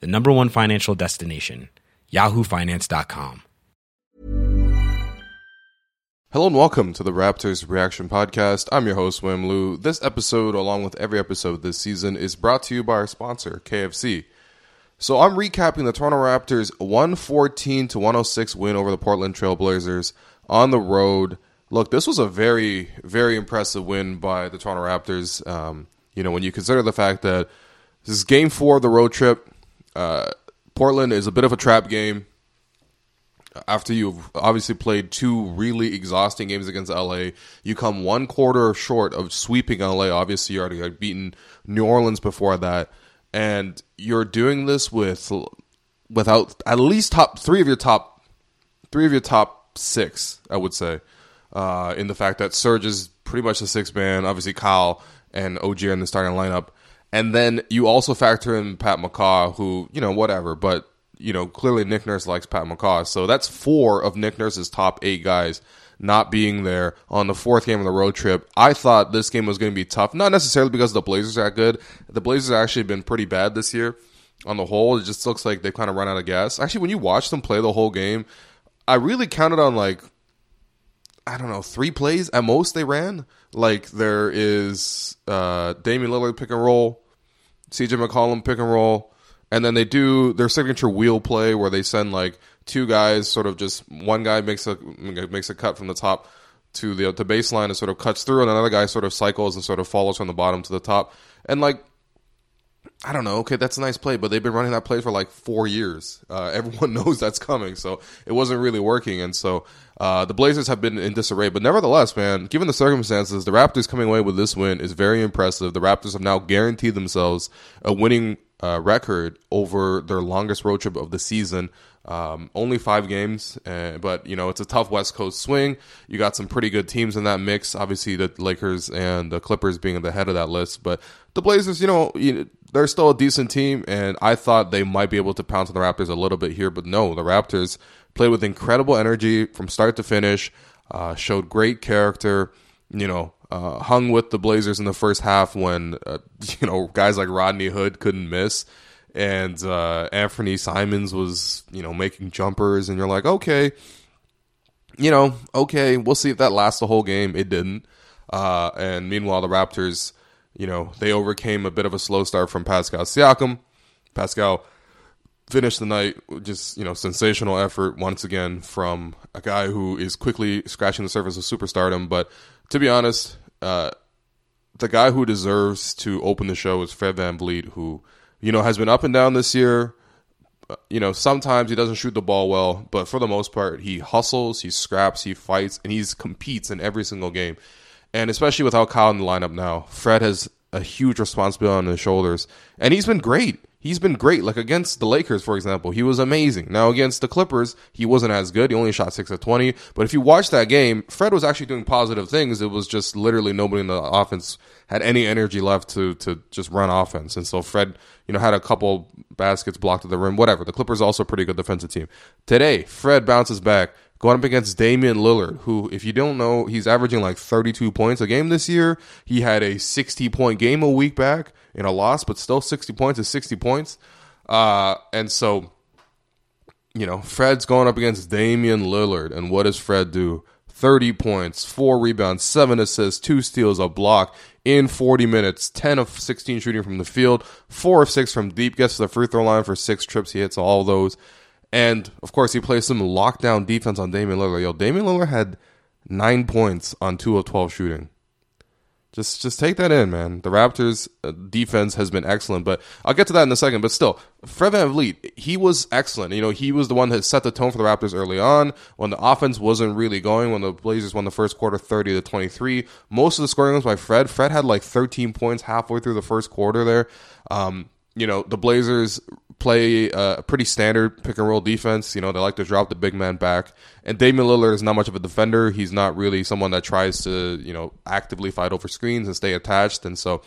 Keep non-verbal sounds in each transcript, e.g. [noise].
the number one financial destination, yahoofinance.com. Hello and welcome to the Raptors Reaction Podcast. I'm your host, William Lou. This episode, along with every episode this season, is brought to you by our sponsor, KFC. So I'm recapping the Toronto Raptors 114 to 106 win over the Portland Trailblazers on the road. Look, this was a very, very impressive win by the Toronto Raptors. Um, you know, when you consider the fact that this is game four of the road trip, uh, Portland is a bit of a trap game after you've obviously played two really exhausting games against LA, you come one quarter short of sweeping LA. Obviously, you already had beaten New Orleans before that, and you're doing this with without at least top three of your top three of your top six. I would say, uh, in the fact that Serge is pretty much the sixth man. Obviously, Kyle and OG are in the starting lineup. And then you also factor in Pat McCaw, who, you know, whatever, but you know, clearly Nick Nurse likes Pat McCaw. So that's four of Nick Nurse's top eight guys not being there on the fourth game of the road trip. I thought this game was going to be tough, not necessarily because the Blazers are good. The Blazers have actually been pretty bad this year on the whole. It just looks like they've kind of run out of gas. Actually, when you watch them play the whole game, I really counted on like, I don't know, three plays at most they ran. Like there is uh, Damian Lillard pick and roll, CJ McCollum pick and roll and then they do their signature wheel play where they send like two guys, sort of just one guy makes a makes a cut from the top to the the baseline and sort of cuts through, and another guy sort of cycles and sort of follows from the bottom to the top, and like. I don't know. Okay, that's a nice play, but they've been running that play for like four years. Uh, [laughs] everyone knows that's coming, so it wasn't really working. And so uh, the Blazers have been in disarray. But nevertheless, man, given the circumstances, the Raptors coming away with this win is very impressive. The Raptors have now guaranteed themselves a winning uh, record over their longest road trip of the season. Um, only five games, uh, but you know it's a tough West Coast swing. You got some pretty good teams in that mix. Obviously, the Lakers and the Clippers being at the head of that list, but the Blazers, you know, they're still a decent team, and I thought they might be able to pounce on the Raptors a little bit here, but no, the Raptors played with incredible energy from start to finish. Uh, showed great character. You know, uh, hung with the Blazers in the first half when uh, [laughs] you know guys like Rodney Hood couldn't miss, and uh, Anfernee Simons was you know making jumpers, and you're like, okay, you know, okay, we'll see if that lasts the whole game. It didn't, uh, and meanwhile the Raptors, you know, they overcame a bit of a slow start from Pascal Siakam. Pascal finished the night just you know sensational effort once again from a guy who is quickly scratching the surface of superstardom but to be honest uh, the guy who deserves to open the show is Fred Van VanVleet, who, you know, has been up and down this year. Uh, you know, sometimes he doesn't shoot the ball well, but for the most part, he hustles, he scraps, he fights, and he competes in every single game. And especially without Kyle in the lineup now, Fred has a huge responsibility on his shoulders, and he's been great he's been great. Like against the Lakers, for example, he was amazing. Now against the Clippers, he wasn't as good. He only shot six of twenty. But if you watch that game, Fred was actually doing positive things. It was just literally nobody in the offense had any energy left to to just run offense. And so Fred, you know, had a couple baskets blocked at the rim. Whatever. The Clippers also a pretty good defensive team. Today, Fred bounces back going up against Damian Lillard, who, if you don't know, he's averaging like 32 points a game this year. He had a 60 point game a week back in a loss, but still 60 points is 60 points. Uh, and so, you know, Fred's going up against Damian Lillard. And what does Fred do? 30 points, four rebounds, seven assists, two steals, a block in 40 minutes, 10 of 16 shooting from the field, four of six from deep, gets to the free throw line for six trips. He hits all those. And of course, he plays some lockdown defense on Damian Lillard. Yo, Damian Lillard had nine points on two of 12 shooting. Just just take that in, man. The Raptors' uh, defense has been excellent, but I'll get to that in a second. But still, Fred VanVleet, he was excellent. You know, he was the one that set the tone for the Raptors early on when the offense wasn't really going. When the Blazers won the first quarter, thirty to twenty three. Most of the scoring was by Fred. Fred had like thirteen points halfway through the first quarter there. Um, you know, the Blazers play uh, a pretty standard pick and roll defense. You know, they like to drop the big man back. And Damian Lillard is not much of a defender. He's not really someone that tries to, you know, actively fight over screens and stay attached. And so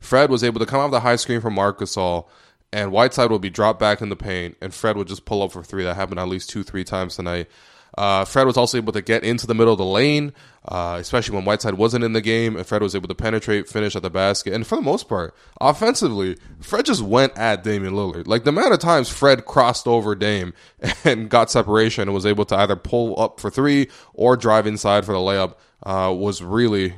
Fred was able to come off the high screen from Marc Gasol, and Whiteside would be dropped back in the paint, and Fred would just pull up for three. That happened at least two, three times tonight. Uh, Fred was also able to get into the middle of the lane, uh, especially when Whiteside wasn't in the game, and Fred was able to penetrate, finish at the basket. And for the most part, offensively, Fred just went at Damian Lillard. Like the amount of times Fred crossed over Dame [laughs] and got separation and was able to either pull up for three or drive inside for the layup uh, was really,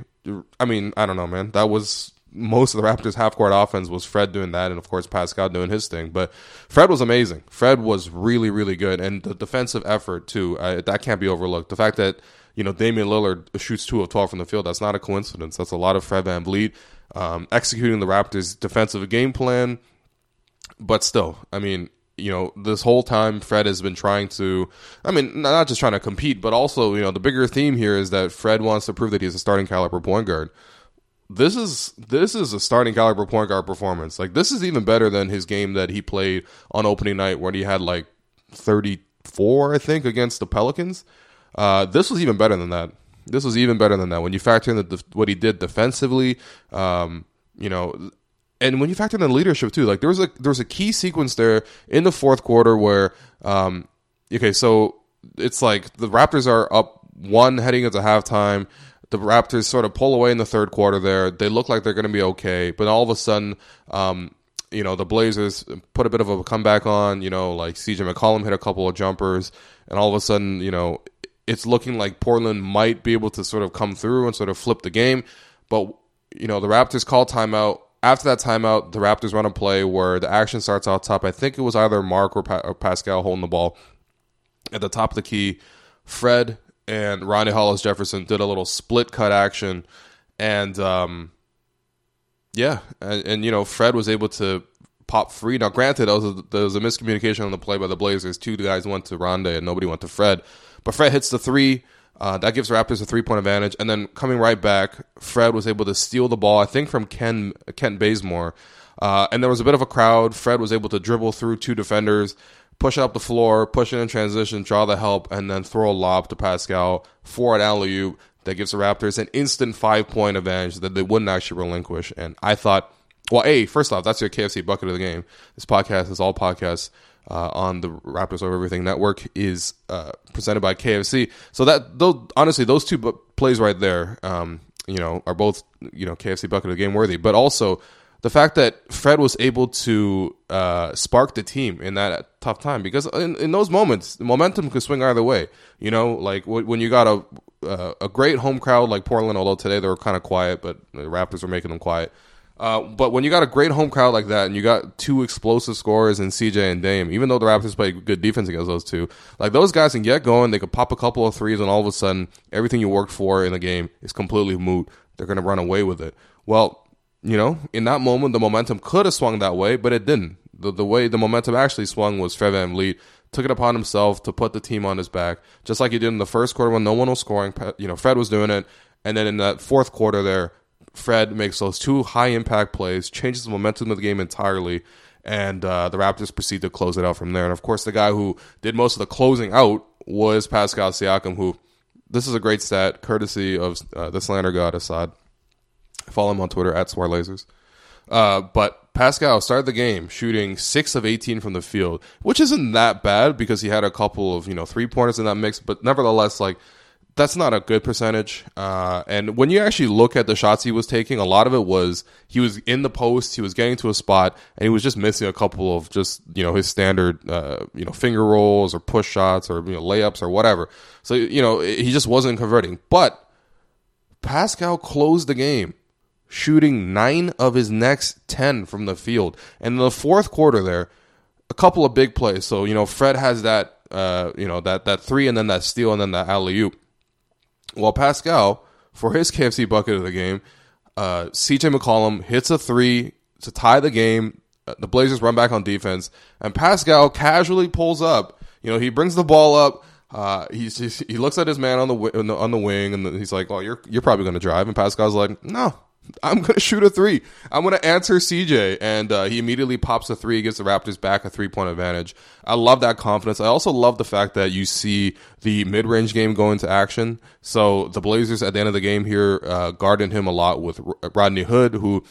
I mean, I don't know, man. That was most of the Raptors half court offense was Fred doing that, and of course Pascal doing his thing. But Fred was amazing. Fred was really, really good, and the defensive effort too. Uh, that can't be overlooked. The fact that you know Damian Lillard shoots two of twelve from the field. That's not a coincidence. That's a lot of Fred VanVleet um, executing the Raptors' defensive game plan. But still, I mean, you know, this whole time Fred has been trying to, I mean, not just trying to compete, but also, you know, the bigger theme here is that Fred wants to prove that he's a starting caliber point guard this is this is a starting caliber point guard performance. Like this is even better than his game that he played on opening night when he had like 34, I think, against the Pelicans. Uh, this was even better than that. This was even better than that. When you factor in the, what he did defensively, um, you know, and when you factor in the leadership too, like there was a there was a key sequence there in the fourth quarter where, um, okay, so it's like the Raptors are up one heading into halftime the Raptors sort of pull away in the third quarter there. They look like they're going to be okay, but all of a sudden, um, you know, the Blazers put a bit of a comeback on. You know, like CJ McCollum hit a couple of jumpers, and all of a sudden, you know, it's looking like Portland might be able to sort of come through and sort of flip the game. But, you know, the Raptors call timeout. After that timeout, the Raptors run a play where the action starts out top. I think it was either Marc or, pa- or Pascal holding the ball at the top of the key. Fred and Rondae Hollis Jefferson did a little split cut action, and um, yeah, and, and, you know Fred was able to pop free. Now, granted, there was, a, there was a miscommunication on the play by the Blazers. Two guys went to Rondae and nobody went to Fred, but Fred hits the three. Uh, that gives Raptors a three point advantage, and then coming right back, Fred was able to steal the ball. I think from Ken Kent Bazemore. Uh, and there was a bit of a crowd. Fred was able to dribble through two defenders push it up the floor, push it in transition, draw the help, and then throw a lob to Pascal for an alley oop that gives the Raptors an instant five point advantage that they wouldn't actually relinquish. And I thought, well, hey, first off, that's your KFC bucket of the game. This podcast is all podcasts uh, on the Raptors Over Everything Network is uh, presented by KFC. So that those honestly, those two plays right there, um, you know, are both you know KFC bucket of the game worthy. But also the fact that Fred was able to uh, spark the team in that tough time because in, in those moments, momentum could swing either way. You know, like w- when you got a uh, a great home crowd like Portland, although today they were kind of quiet, but the Raptors were making them quiet. Uh, but when you got a great home crowd like that, and you got two explosive scorers in CJ and Dame, even though the Raptors play good defense against those two, like those guys can get going. They could pop a couple of threes, and all of a sudden, everything you worked for in the game is completely moot. They're going to run away with it. Well, you know, in that moment, the momentum could have swung that way, but it didn't. The, the way the momentum actually swung was Fred VanVleet took it upon himself to put the team on his back, just like he did in the first quarter when no one was scoring. You know, Fred was doing it, and then in that fourth quarter there, Fred makes those two high impact plays, changes the momentum of the game entirely, and uh, the Raptors proceed to close it out from there. And of course, the guy who did most of the closing out was Pascal Siakam, who this is a great stat, courtesy of uh, the slander god Assad. Follow him on Twitter at Swarlasers. Uh, but Pascal started the game shooting six of 18 from the field, which isn't that bad because he had a couple of, you know, three pointers in that mix, but nevertheless, like, that's not a good percentage. Uh, and when you actually look at the shots he was taking, a lot of it was he was in the post, he was getting to a spot, and he was just missing a couple of just you know his standard uh, you know finger rolls or push shots or you know layups or whatever. So you know he just wasn't converting. But Pascal closed the game shooting nine of his next 10 from the field. And in the fourth quarter, there, a couple of big plays. So, you know, Fred has that, uh, you know, that, that three and then that steal and then that alley oop. Well, Pascal, for his KFC bucket of the game, uh, CJ McCollum hits a three to tie the game. Uh, the Blazers run back on defense, and Pascal casually pulls up. You know, he brings the ball up. Uh, he's, he's, he looks at his man on the on the, on the wing, and he's like, "Well, you're you're probably going to drive." And Pascal's like, "No, I'm going to shoot a three. I'm going to answer CJ. And uh, he immediately pops a three, gives the Raptors back a three point advantage. I love that confidence. I also love the fact that you see the mid range game go into action. So the Blazers at the end of the game here uh, guarding him a lot with Rodney Hood, who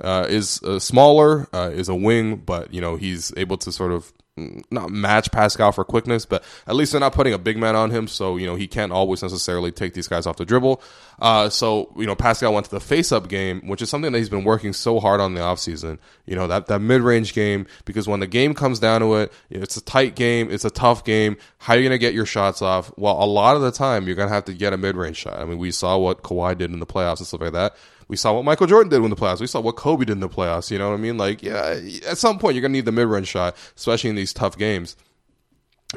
uh, is uh, smaller, uh, is a wing, but you know he's able to sort of not match Pascal for quickness, but at least they're not putting a big man on him, so you know he can't always necessarily take these guys off the dribble. Uh, so you know Pascal went to the face-up game, which is something that he's been working so hard on the offseason. You know that that mid-range game, because when the game comes down to it, it's a tight game, it's a tough game. How are you gonna get your shots off? Well, a lot of the time you're gonna have to get a mid-range shot. I mean, we saw what Kawhi did in the playoffs and stuff like that. We saw what Michael Jordan did in the playoffs. We saw what Kobe did in the playoffs. You know what I mean? Like, yeah, at some point you're gonna need the mid range shot, especially in these tough games.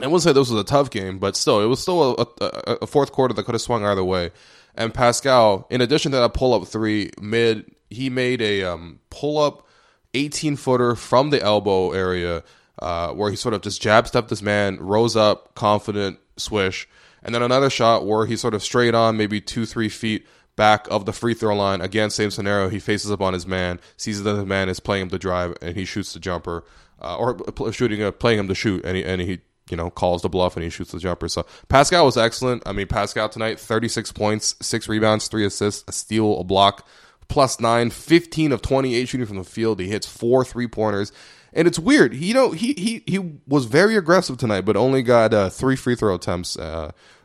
I wouldn't say this was a tough game, but still, it was still a, a, a fourth quarter that could have swung either way. And Pascal, in addition to that pull up three mid, he made a um, pull up 18 footer from the elbow area uh, where he sort of just jab stepped this man, rose up, confident, swish. And then another shot where he sort of straight on, maybe two, three feet, back of the free throw line. Again, same scenario. He faces up on his man, sees that the man is playing him to drive, and he shoots the jumper, uh, or shooting, uh, playing him to shoot, and he, and he you know calls the bluff and he shoots the jumper. So Pascal was excellent. I mean, Pascal tonight, thirty six points, six rebounds, three assists, a steal, a block, plus nine, 15 of twenty eight shooting from the field. He hits four three pointers. And it's weird. You know, he he he was very aggressive tonight, but only got uh, three free throw attempts.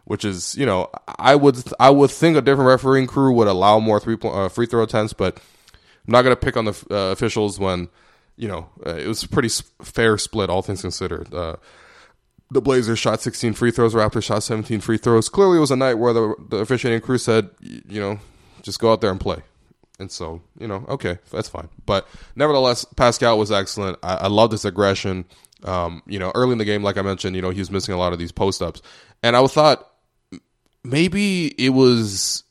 Which is you know I would I would think a different refereeing crew would allow more three point, uh, free throw attempts, but I'm not going to pick on the uh, officials when you know uh, it was a pretty fair split, all things considered. Uh, the Blazers shot 16 free throws, Raptors shot 17 free throws. Clearly, it was a night where the, the officiating crew said, you know, just go out there and play. And so, you know, okay, that's fine. But nevertheless, Pascal was excellent. I, I love this aggression. Um, you know, early in the game, like I mentioned, you know, he was missing a lot of these post ups. And I thought maybe it was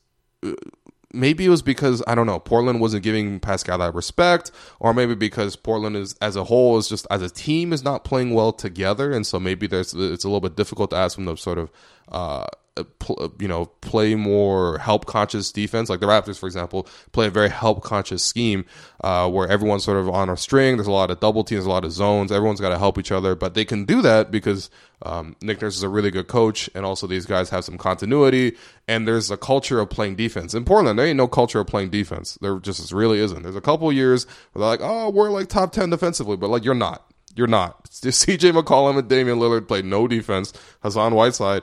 maybe it was because I don't know Portland wasn't giving Pascal that respect, or maybe because Portland is as a whole is just as a team is not playing well together, and so maybe there's it's a little bit difficult to ask them to sort of uh, you know play more help conscious defense. Like the Raptors, for example, play a very help conscious scheme uh, where everyone's sort of on a string. There's a lot of double teams, a lot of zones. Everyone's got to help each other, but they can do that because um, Nick Nurse is a really good coach, and also these guys have some continuity. And there's a culture of playing defense in Portland. There ain't no culture of playing defense. There just really isn't. There's a couple years where they're like, oh, we're like top ten defensively, but like you're not. You're not. [laughs] CJ McCollum and Damian Lillard played no defense. Hassan Whiteside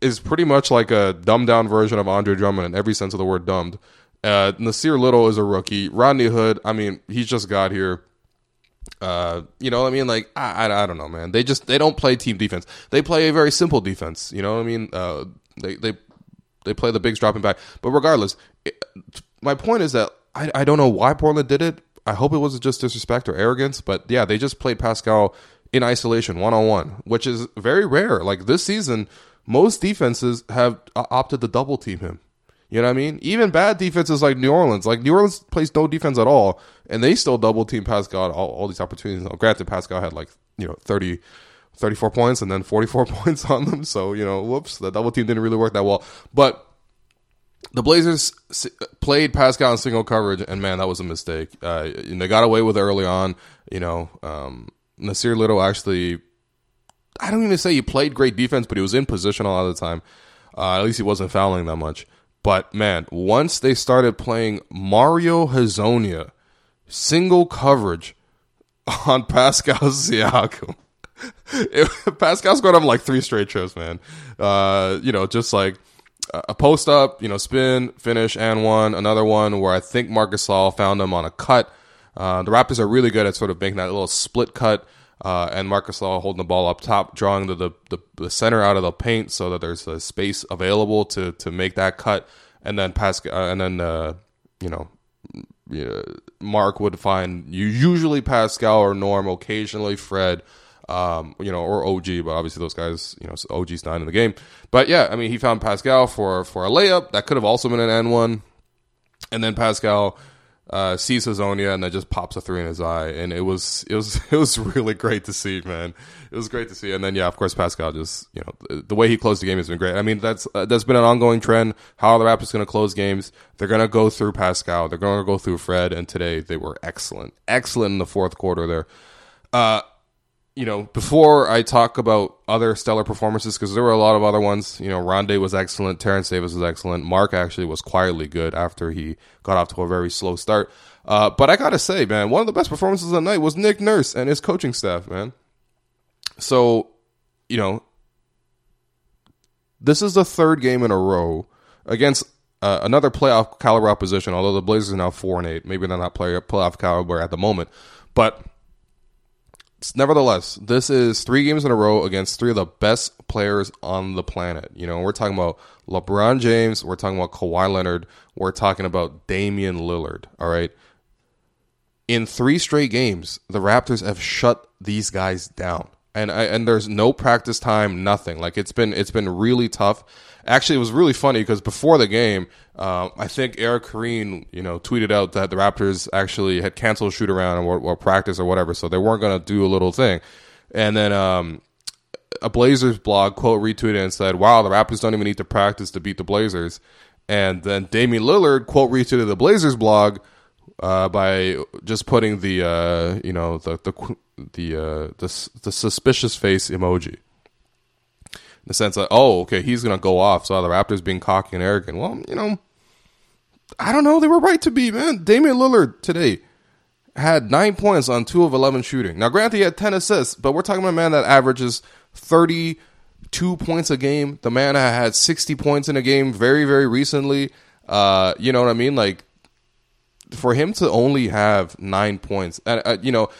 is pretty much like a dumbed down version of Andre Drummond in every sense of the word dumbed. Uh, Nassir Little is a rookie. Rodney Hood, I mean, he's just got here. Uh, you know what I mean? Like, I, I, I, don't know, man. They just, they don't play team defense. They play a very simple defense. You know what I mean? Uh, they, they, they play the bigs dropping back. But regardless, it, my point is that I, I don't know why Portland did it. I hope it wasn't just disrespect or arrogance, but yeah, they just played Pascal in isolation, one on one, which is very rare. Like this season, most defenses have opted to double team him. You know what I mean? Even bad defenses like New Orleans, like New Orleans plays no defense at all, and they still double team Pascal all, all these opportunities. Now, granted, Pascal had like you know 30, 34 points and then 44 [laughs] points on them. So, you know, whoops, the double team didn't really work that well. But the Blazers played Pascal in single coverage, and man, that was a mistake. Uh, they got away with it early on. You know, um, Nassir Little actually I don't even say he played great defense, but he was in position a lot of the time. Uh, at least he wasn't fouling that much. But man, once they started playing Mario Hezonja single coverage [laughs] on Pascal [laughs] Siakam, it, Pascal's going on like three straight trips, man. Uh, you know, just like a post up, you know, spin, finish, and one. Another one where I think Marc Gasol found him on a cut. Uh, the Raptors are really good at sort of making that little split cut uh, and Marc Gasol holding the ball up top, drawing the, the, the, the, center out of the paint so that there's a space available to, to make that cut. And then Pascal, uh, and then, uh, you know, you know, Marc would find you usually Pascal or Norm, occasionally Fred, um, you know, or OG, but obviously those guys, you know, OG's not in the game. But yeah, I mean, he found Pascal for for a layup that could have also been an N one, and then Pascal uh, sees Hezonja and then just pops a three in his eye, and it was it was [laughs] it was really great to see, man. It was great to see, and then yeah, of course Pascal just you know the, the way he closed the game has been great. I mean that's uh, that's been an ongoing trend. How are the Raptors going to close games? They're going to go through Pascal. They're going to go through Fred, and today they were excellent, excellent in the fourth quarter there. Uh, you know, before I talk about other stellar performances, because there were a lot of other ones. You know, Rondae was excellent. Terence Davis was excellent. Marc actually was quietly good after he got off to a very slow start. Uh, but I gotta say, man, one of the best performances of the night was Nick Nurse and his coaching staff, man. So, you know, this is the third game in a row against uh, another playoff caliber opposition. Although the Blazers are now four and eight, maybe they're not play, playoff caliber at the moment, but nevertheless, this is three games in a row against three of the best players on the planet. You know, we're talking about LeBron James, we're talking about Kawhi Leonard, we're talking about Damian Lillard. All right. In three straight games, the Raptors have shut these guys down. And and there's no practice time, nothing. Like it's been it's been really tough. Actually, it was really funny because before the game, uh, I think Eric Koreen, you know, tweeted out that the Raptors actually had canceled shoot around or, or practice or whatever, so they weren't going to do a little thing. And then um, a Blazers blog quote retweeted and said, "Wow, the Raptors don't even need to practice to beat the Blazers." And then Damian Lillard quote retweeted the Blazers blog uh, by just putting the uh, you know the the the, uh, the the suspicious face emoji the sense that oh okay he's gonna go off so the Raptors being cocky and arrogant. Well, you know, I don't know. They were right to be man. Damian Lillard today had nine points on two of eleven shooting. Now, granted, he had ten assists, but we're talking about a man that averages thirty two points a game. The man had sixty points in a game very very recently. Uh, you know what I mean? Like for him to only have nine points, and uh, you know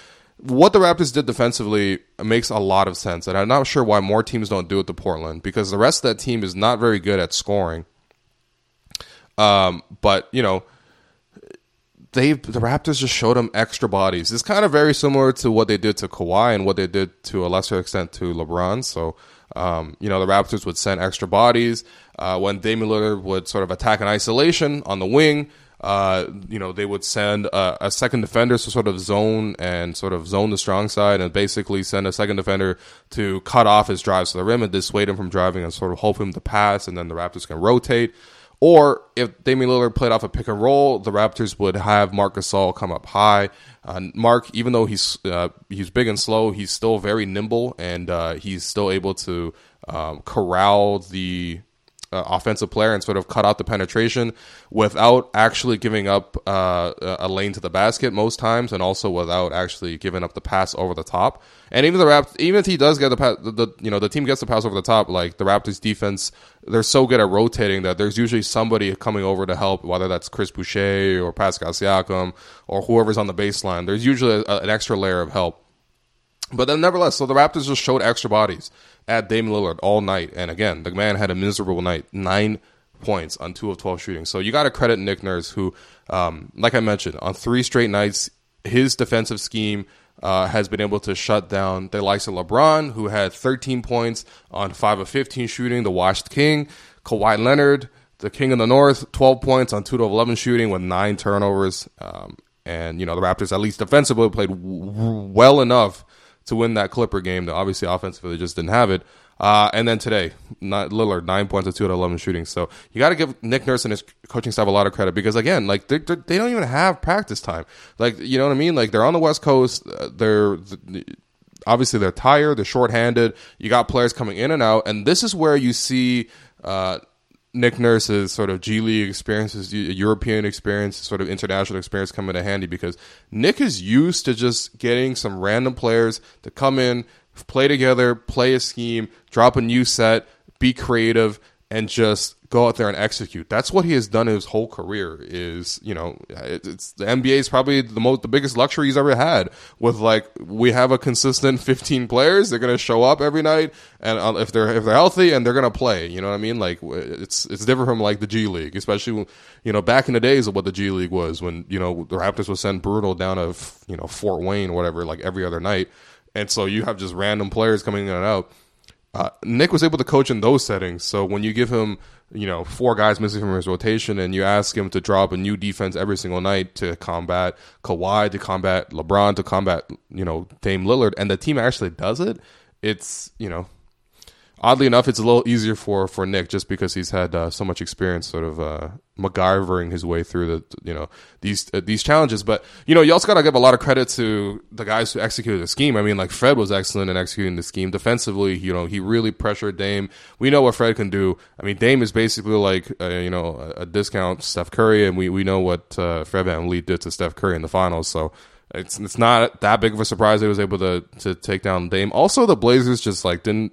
what the Raptors did defensively makes a lot of sense, and I'm not sure why more teams don't do it to Portland because the rest of that team is not very good at scoring. Um, but you know, they the Raptors just showed them extra bodies. It's kind of very similar to what they did to Kawhi and what they did to a lesser extent to LeBron. So. Um, you know, the Raptors would send extra bodies. Uh, when Damian Lillard would sort of attack in isolation on the wing, uh, you know, they would send a, a, second defender to sort of zone and sort of zone the strong side and basically send a second defender to cut off his drives to the rim and dissuade him from driving and sort of hope him to pass and then the Raptors can rotate. Or if Damian Lillard played off a pick and roll, the Raptors would have Marc Gasol come up high. Uh, Marc, even though he's uh, he's big and slow, he's still very nimble and uh, he's still able to um, corral the uh, offensive player and sort of cut out the penetration without actually giving up uh, a lane to the basket most times, and also without actually giving up the pass over the top. And even the Rapt- even if he does get the, pass, the, the you know the team gets the pass over the top, like the Raptors defense, they're so good at rotating that there's usually somebody coming over to help, whether that's Chris Boucher or Pascal Siakam or whoever's on the baseline. There's usually a, an extra layer of help. But then, nevertheless, so the Raptors just showed extra bodies at Damian Lillard all night. And again, the man had a miserable night. Nine points on two of 12 shooting. So you got to credit Nick Nurse, who, um, like I mentioned, on three straight nights, his defensive scheme uh, has been able to shut down the likes of LeBron, who had 13 points on 5 of 15 shooting, the washed king. Kawhi Leonard, the king of the north, 12 points on 2 of 11 shooting with nine turnovers. Um, and, you know, the Raptors, at least defensively, played w- well enough to win that Clipper game. That obviously offensively just didn't have it. Uh, and then today, not Lillard nine points to two out of eleven shooting. So you got to give Nick Nurse and his coaching staff a lot of credit because again, like they're, they're, they do not even have practice time. Like you know what I mean? Like they're on the West Coast. Uh, they're obviously they're tired. They're shorthanded. You got players coming in and out, and this is where you see. Uh, Nick Nurse's sort of G League experiences, European experience, sort of international experience come into handy because Nick is used to just getting some random players to come in, play together, play a scheme, drop a new set, be creative, and just go out there and execute. That's what he has done his whole career. Is you know, it's the NBA is probably the most the biggest luxury he's ever had. With like we have a consistent [laughs] 15 players, they're gonna show up every night, and uh, if they're if they're healthy and they're gonna play, you know what I mean? Like it's it's different from like the G League, especially you know back in the days of what the G League was when you know the Raptors would send Brutal down of you know Fort Wayne or whatever like every other night, and so you have just random players coming in and out uh, Nick was able to coach in those settings. So when you give him, you know, four guys missing from his rotation, and you ask him to drop a new defense every single night to combat Kawhi, to combat LeBron, to combat you know Dame Lillard, and the team actually does it, it's you know oddly enough, it's a little easier for for Nick just because he's had uh, so much experience, sort of uh, MacGyvering his way through the you know these uh, these challenges. But you know, you also got to give a lot of credit to the guys who executed the scheme. I mean, like Fred was excellent in executing the scheme defensively. You know, he really pressured Dame. We know what Fred can do. I mean, Dame is basically like uh, you know a, a, discount Steph Curry, and we we know what uh, Fred VanVleet did to Steph Curry in the finals. So. It's it's not that big of a surprise he was able to to take down Dame. Also, the Blazers just like didn't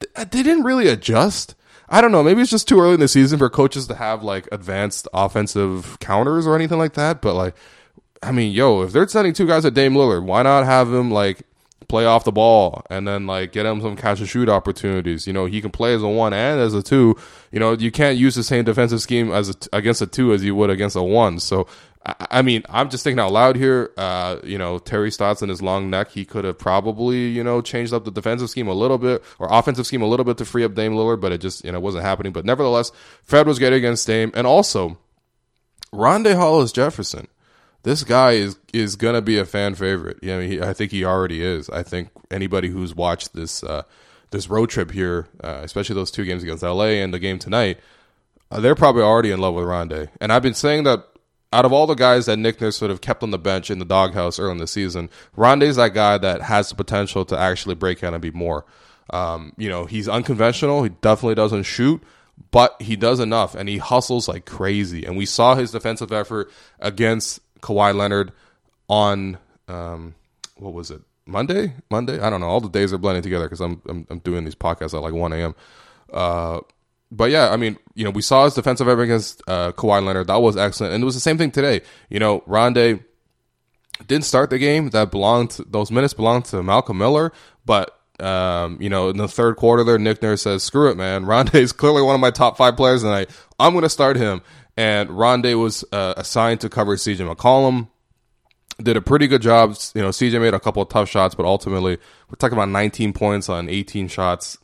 they didn't really adjust. I don't know. Maybe it's just too early in the season for coaches to have like advanced offensive counters or anything like that. But like, I mean, yo, if they're sending two guys at Dame Lillard, why not have him like play off the ball and then like get him some catch and shoot opportunities? You know, he can play as a one and as a two. You know, you can't use the same defensive scheme as a, against a two as you would against a one. So I mean, I'm just thinking out loud here. Uh, you know, Terry Stotts and his long neck, he could have probably, you know, changed up the defensive scheme a little bit or offensive scheme a little bit to free up Dame Lillard, but it just, you know, wasn't happening. But nevertheless, Fred was getting against Dame. And also, Rondae Hollis Jefferson. This guy is is gonna be a fan favorite. Yeah, I, mean, I think he already is. I think anybody who's watched this uh, this road trip here, uh, especially those two games against LA and the game tonight, uh, they're probably already in love with Rondae. And I've been saying that out of all the guys that Nick Nurse sort of kept on the bench in the doghouse early in the season, Rondae's that guy that has the potential to actually break out and be more. Um, you know, he's unconventional. He definitely doesn't shoot, but he does enough and he hustles like crazy. And we saw his defensive effort against Kawhi Leonard on um, what was it? Monday? Monday? I don't know. All the days are blending together because I'm, I'm, I'm doing these podcasts at like 1 a.m. Uh, but yeah, I mean, you know, we saw his defensive effort against uh, Kawhi Leonard. That was excellent, and it was the same thing today. You know, Rondae didn't start the game. That belonged to, those minutes belonged to Malcolm Miller, but um, you know, in the third quarter, there, Nick Nurse says, "Screw it, man. [laughs] Rondae is clearly one of my top five players tonight. I'm going to start him." And Rondae was uh, assigned to cover CJ McCollum. Did a pretty good job. You know, CJ made a couple of tough shots, but ultimately, we're talking about 19 points on 18 shots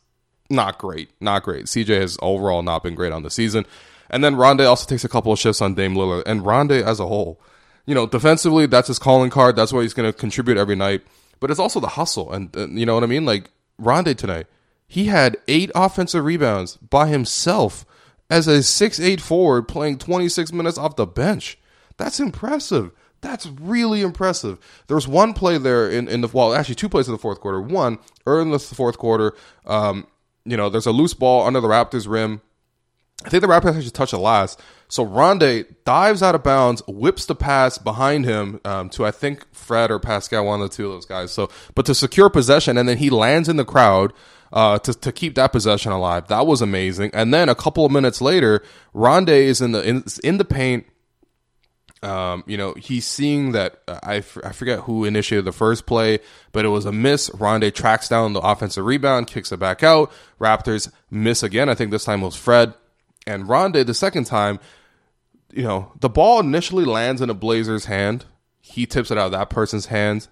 not great, not great. CJ has overall not been great on the season. And then Rondae also takes a couple of shifts on Dame Lillard. And Rondae as a whole, you know, defensively, that's his calling card. That's what he's going to contribute every night. But it's also the hustle. And, and you know what I mean? Like Rondae tonight, he had eight offensive rebounds by himself as a six-eight forward playing 26 minutes off the bench. That's impressive. That's really impressive. There was one play there in, in the well, actually two plays in the fourth quarter. One early in the fourth quarter, um, you know, there's a loose ball under the Raptors rim. I think the Raptors actually touch the last. So Rondae dives out of bounds, whips the pass behind him um, to I think Fred or Pascal, one of the two of those guys. So, but to secure possession, and then he lands in the crowd uh, to to keep that possession alive. That was amazing. And then a couple of minutes later, Rondae is in the in, in the paint um, you know, he's seeing that uh, I, f- I forget who initiated the first play, but it was a miss. Rondae tracks down the offensive rebound, kicks it back out. Raptors miss again. I think this time was Fred. And Rondae, the second time, you know, the ball initially lands in a Blazer's hand. He tips it out of that person's hands.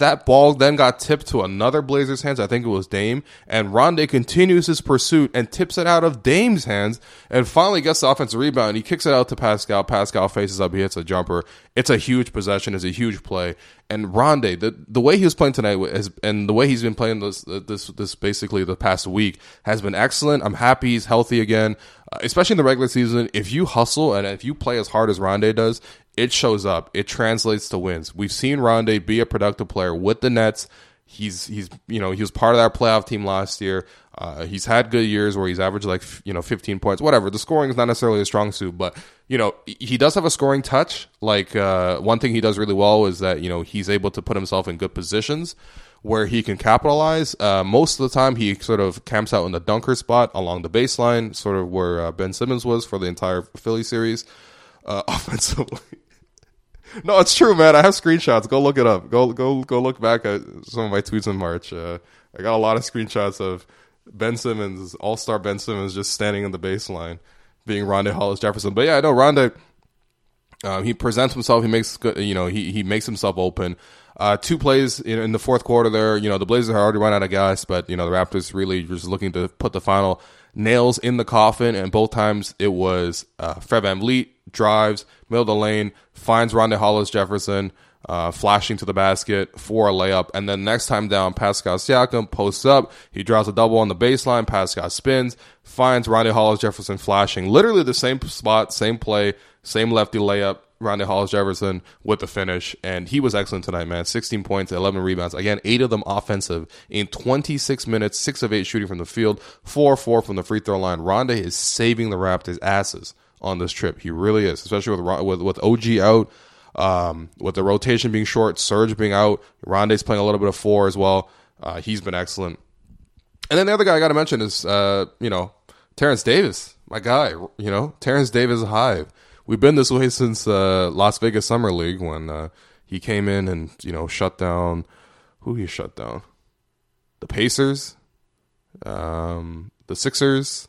That ball then got tipped to another Blazers' hands. I think it was Dame. And Rondae continues his pursuit and tips it out of Dame's hands and finally gets the offensive rebound. He kicks it out to Pascal. Pascal faces up. He hits a jumper. It's a huge possession. It's a huge play. And Rondae, the, the way he was playing tonight and the way he's been playing this, this, this basically the past week has been excellent. I'm happy he's healthy again, uh, especially in the regular season. If you hustle and if you play as hard as Rondae does, it shows up. It translates to wins. We've seen Rondae be a productive player with the Nets. He's he's you know he was part of that playoff team last year. Uh, he's had good years where he's averaged like you know 15 points, whatever. The scoring is not necessarily a strong suit, but you know he does have a scoring touch. Like uh, one thing he does really well is that you know he's able to put himself in good positions where he can capitalize. Uh, most of the time, he sort of camps out in the dunker spot along the baseline, sort of where uh, Ben Simmons was for the entire Philly series. Uh, [laughs] offensively, [laughs] no, it's true, man. I have screenshots. Go look it up. Go go go look back at some of my tweets in March. Uh, I got a lot of screenshots of Ben Simmons, All Star Ben Simmons, just standing in the baseline, being Rondae Hollis Jefferson. But yeah, I know Rondae. Um, he presents himself. He makes. You know, he he makes himself open. Uh, two plays in, in, the fourth quarter there. You know, the Blazers are already run out of gas, but you know the Raptors really just looking to put the final nails in the coffin. And both times it was uh, Fred VanVleet drives middle of the lane, finds Rondae Hollis Jefferson uh, flashing to the basket for a layup. And then next time down, Pascal Siakam posts up. He draws a double on the baseline. Pascal spins, finds Rondae Hollis Jefferson flashing. Literally the same spot, same play, same lefty layup. Rondae Hollis Jefferson with the finish, and he was excellent tonight, man. 16 points, 11 rebounds. Again, eight of them offensive in 26 minutes, six of eight shooting from the field, four four from the free throw line. Rondae is saving the Raptors' asses on this trip. He really is, especially with with, with OG out. Um, with the rotation being short, Serge being out, Rondae's playing a little bit of four as well. Uh, he's been excellent. And then the other guy I got to mention is, uh, you know, Terence Davis, my guy. You know, Terence Davis Hive. We've been this way since uh, Las Vegas Summer League when uh, he came in and you know shut down. Who he shut down? The Pacers, um, the Sixers,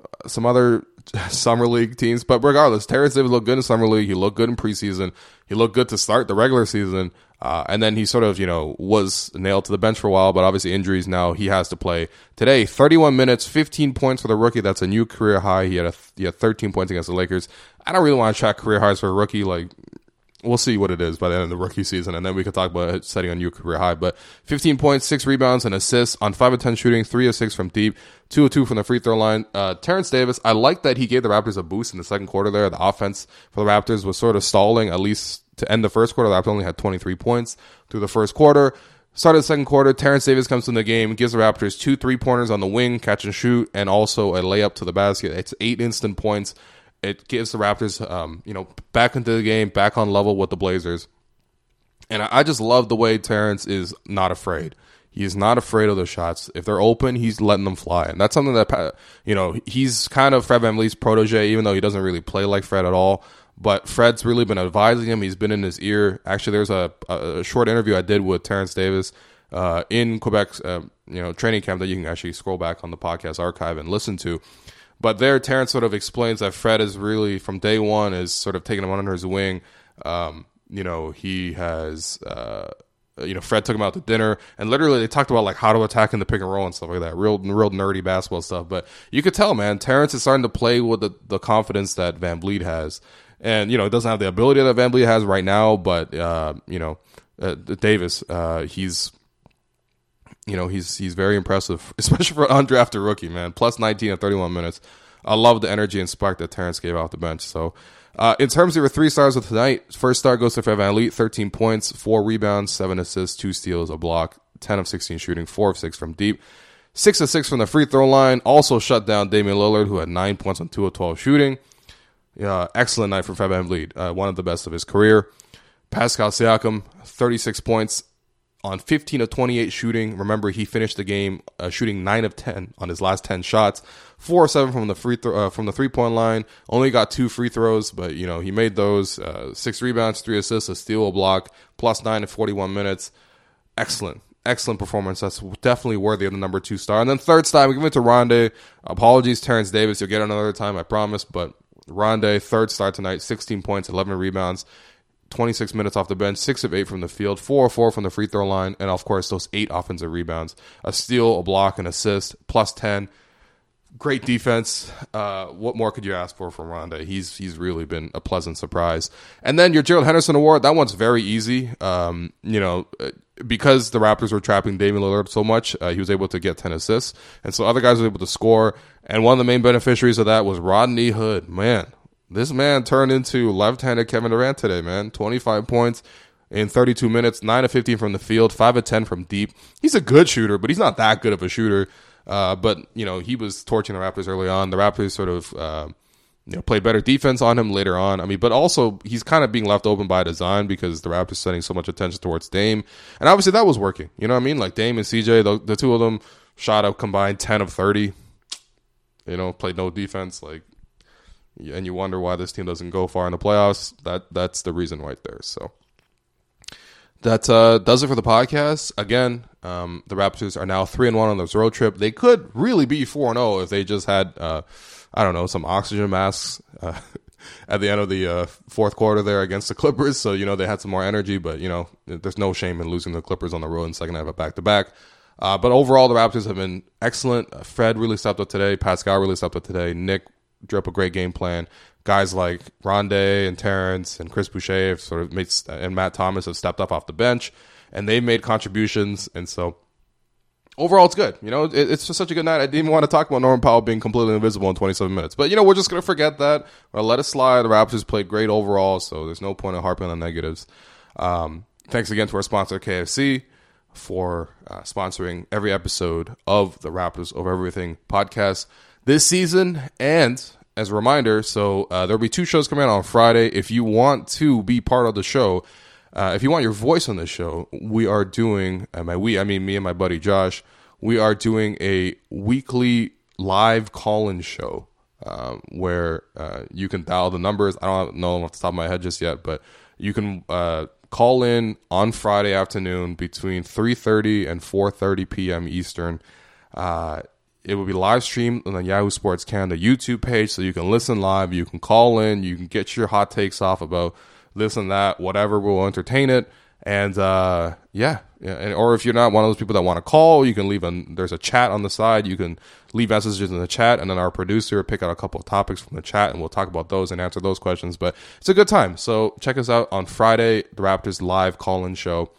uh, some other summer league teams. But regardless, Terence Davis looked good in summer league. He looked good in preseason. He looked good to start the regular season. Uh, and then he sort of, you know, was nailed to the bench for a while, but obviously injuries now he has to play today. 31 minutes, 15 points for the rookie. That's a new career high. He had a, he had 13 points against the Lakers. I don't really want to track career highs for a rookie. Like we'll see what it is by the end of the rookie season, and then we can talk about setting a new career high. But 15 points, six rebounds, and assists on five of 10 shooting, three of six from deep, two of two from the free throw line. Uh, Terence Davis, I like that he gave the Raptors a boost in the second quarter. There, the offense for the Raptors was sort of stalling at least to end the first quarter. The Raptors only had 23 points through the first quarter. Started the second quarter, Terence Davis comes in the game, gives the Raptors two three pointers on the wing, catch and shoot, and also a layup to the basket. It's eight instant points it gives the Raptors, um, you know, back into the game, back on level with the Blazers. And I just love the way Terence is not afraid. He is not afraid of the shots. If they're open, he's letting them fly, and that's something that you know he's kind of Fred VanVleet's protege, even though he doesn't really play like Fred at all. But Fred's really been advising him. He's been in his ear. Actually, there's a, a short interview I did with Terence Davis uh, in Quebec's uh, you know training camp that you can actually scroll back on the podcast archive and listen to. But there, Terence sort of explains that Fred is really from day one is sort of taking him under his wing. Um, you know, he has. Uh, you know, Fred took him out to dinner, and literally they talked about like how to attack in the pick and roll and stuff like that. Real, real nerdy basketball stuff. But you could tell, man, Terence is starting to play with the, the confidence that VanVleet has, and you know, it doesn't have the ability that VanVleet has right now, but uh, you know, uh, Davis, uh, he's you know, he's he's very impressive, [laughs] especially for an undrafted rookie, man. Plus 19 and 31 minutes. I love the energy and spark that Terence gave off the bench. So, uh, in terms of your three stars of tonight, first star goes to Fred VanVleet, 13 points, four rebounds, seven assists, two steals, a block, 10 of 16 shooting, four of six from deep, six of six from the free throw line. Also shut down Damian Lillard, who had nine points on two of 12 shooting. Yeah, excellent night for Fred VanVleet, uh, one of the best of his career. Pascal Siakam, 36 points, on 15 of 28 shooting. Remember, he finished the game uh, shooting 9 of 10 on his last 10 shots. 4 or 7 from the free throw, uh, from the three-point line. Only got 2 free throws, but you know, he made those uh, 6 rebounds, 3 assists, a steal, a block, plus 9 in 41 minutes. Excellent. Excellent performance. That's definitely worthy of the number 2 star. And then third star, we give it to Rondae. Apologies Terence Davis, you'll get another time, I promise, but Rondae, third star tonight, 16 points, 11 rebounds. 26 minutes off the bench, six of eight from the field, four of four from the free throw line, and of course those eight offensive rebounds, a steal, a block, an assist, plus 10. Great defense. Uh, what more could you ask for from Rondae? He's he's really been a pleasant surprise. And then your Gerald Henderson Award, that one's very easy. Um, you know, uh, because the Raptors were trapping Damian Lillard so much, uh, he was able to get 10 assists. And so other guys were able to score. And one of the main beneficiaries of that was Rodney Hood. Man, this man turned into left-handed Kevin Durant today, man. 25 points in 32 minutes, 9 of 15 from the field, 5 of 10 from deep. He's a good shooter, but he's not that good of a shooter. Uh, but, you know, he was torching the Raptors early on. The Raptors sort of, uh, you know, played better defense on him later on. I mean, but also he's kind of being left open by design because the Raptors setting so much attention towards Dame. And obviously that was working. You know what I mean? Like Dame and CJ, the, the two of them shot up combined 10 of 30. You know, played no defense. Like, and you wonder why this team doesn't go far in the playoffs, that that's the reason right there. So that uh, does it for the podcast. Again, um, the Raptors are now three and one on this road trip. They could really be four and zero oh if they just had, uh, I don't know, some oxygen masks. Uh, [laughs] at the end of the uh, fourth quarter there against the Clippers. So you know they had some more energy, but you know there's no shame in losing the Clippers on the road in second half of back to back. But overall, the Raptors have been excellent. Uh, Fred really stepped up today. Pascal really stepped up today. Nick drew up a great game plan. Guys like Rondae and Terence and Chris Boucher have sort of made, and Matt Thomas have stepped up off the bench, and they've made contributions. And so overall, it's good. You know, it, it's just such a good night. I didn't even want to talk about Norman Powell being completely invisible in 27 minutes. But, you know, we're just to forget that. Or let it slide. The Raptors played great overall, so there's no point in harping on negatives. Um, thanks again to our sponsor, KFC, for uh, sponsoring every episode of the Raptors Over Everything podcast this season. And as a reminder, so uh, there'll be two shows coming out on Friday. If you want to be part of the show, uh, if you want your voice on the show, we are doing, and by we, I mean me and my buddy Josh, we are doing a weekly live call in show um, where uh, you can dial the numbers. I don't know off the top of my head just yet, but you can uh, call in on Friday afternoon between 3.30 and 4.30 p.m. Eastern. It will be live streamed on the Yahoo Sports Canada YouTube page, so you can listen live, you can call in, you can get your hot takes off about – this and that, whatever We'll entertain it. And uh, yeah, yeah, and, or if you're not one of those people that want to call, you can leave a there's a chat on the side. You can leave messages in the chat, and then our producer pick out a couple of topics from the chat, and we'll talk about those and answer those questions. But it's a good time. So check us out on Friday, the Raptors live call-in show.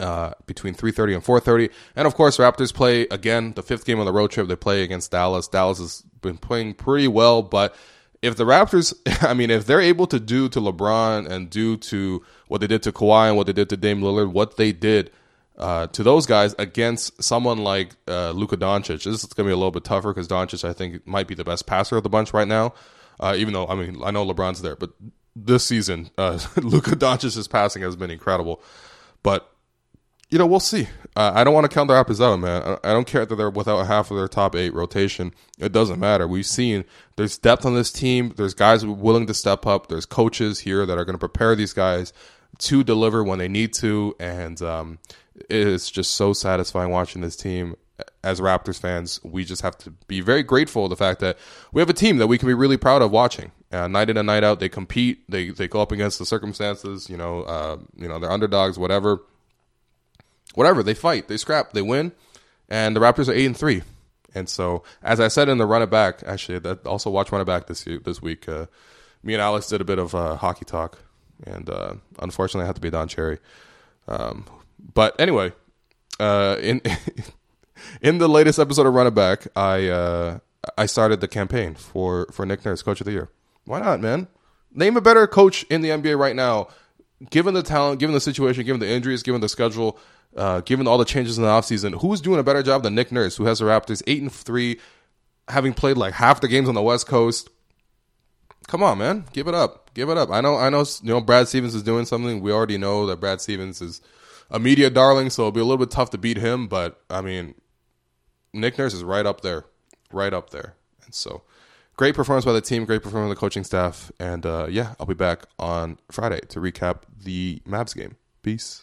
Uh, between 3.30 and 4.30 and of course raptors play again the fifth game on the road trip they play against dallas dallas has been playing pretty well but if the Raptors, [laughs] I mean, if they're able to do to LeBron and do to what they did to Kawhi and what they did to Dame Lillard, what they did uh, to those guys against someone like uh, Luka Doncic, this is going to be a little bit tougher because Doncic, I think, might be the best passer of the bunch right now. Uh, even though, I mean, I know LeBron's there, but this season, uh, [laughs] Luka Doncic's passing has been incredible. But you know, we'll see. Uh, I don't want to count the Raptors out, man. I, don't care that they're without half of their top eight rotation. It doesn't matter. We've seen there's depth on this team. There's guys willing to step up. There's coaches here that are going to prepare these guys to deliver when they need to. And um, it is just so satisfying watching this team. As Raptors fans, we just have to be very grateful the fact that we have a team that we can be really proud of watching. Uh, night in and night out, they compete. They they go up against the circumstances. You know, uh, you know, they're underdogs, whatever whatever. They fight, they scrap, they win, and the Raptors are eight and three. And so, as I said in the run it back, actually, that also watch run it back this year, this week. Uh, me and Alex did a bit of uh, hockey talk, and uh, unfortunately, I had to be Don Cherry. Um, but anyway, uh, in [laughs] in the latest episode of Run It Back, I uh, I started the campaign for for Nick Nurse, Coach of the Year. Why not, man? Name a better coach in the NBA right now, given the talent, given the situation, given the injuries, given the schedule uh, given all the changes in the offseason, who's doing a better job than Nick Nurse, who has the Raptors eight and three, having played like half the games on the West Coast? Come on, man, give it up, give it up. I know, I know. You know, Brad Stevens is doing something. We already know that Brad Stevens is a media darling, so it'll be a little bit tough to beat him. But I mean, Nick Nurse is right up there, right up there, and so. Great performance by the team, great performance by the coaching staff, and uh, yeah, I'll be back on Friday to recap the Mavs game. Peace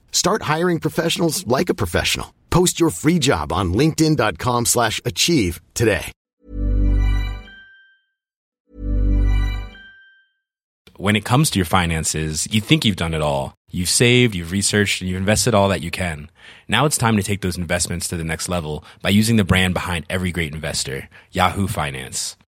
Start hiring professionals like a professional. Post your free job on linkedin.com slash achieve today. When it comes to your finances, you think you've done it all. You've saved, you've researched, and you've invested all that you can. Now it's time to take those investments to the next level by using the brand behind every great investor, Yahoo Finance.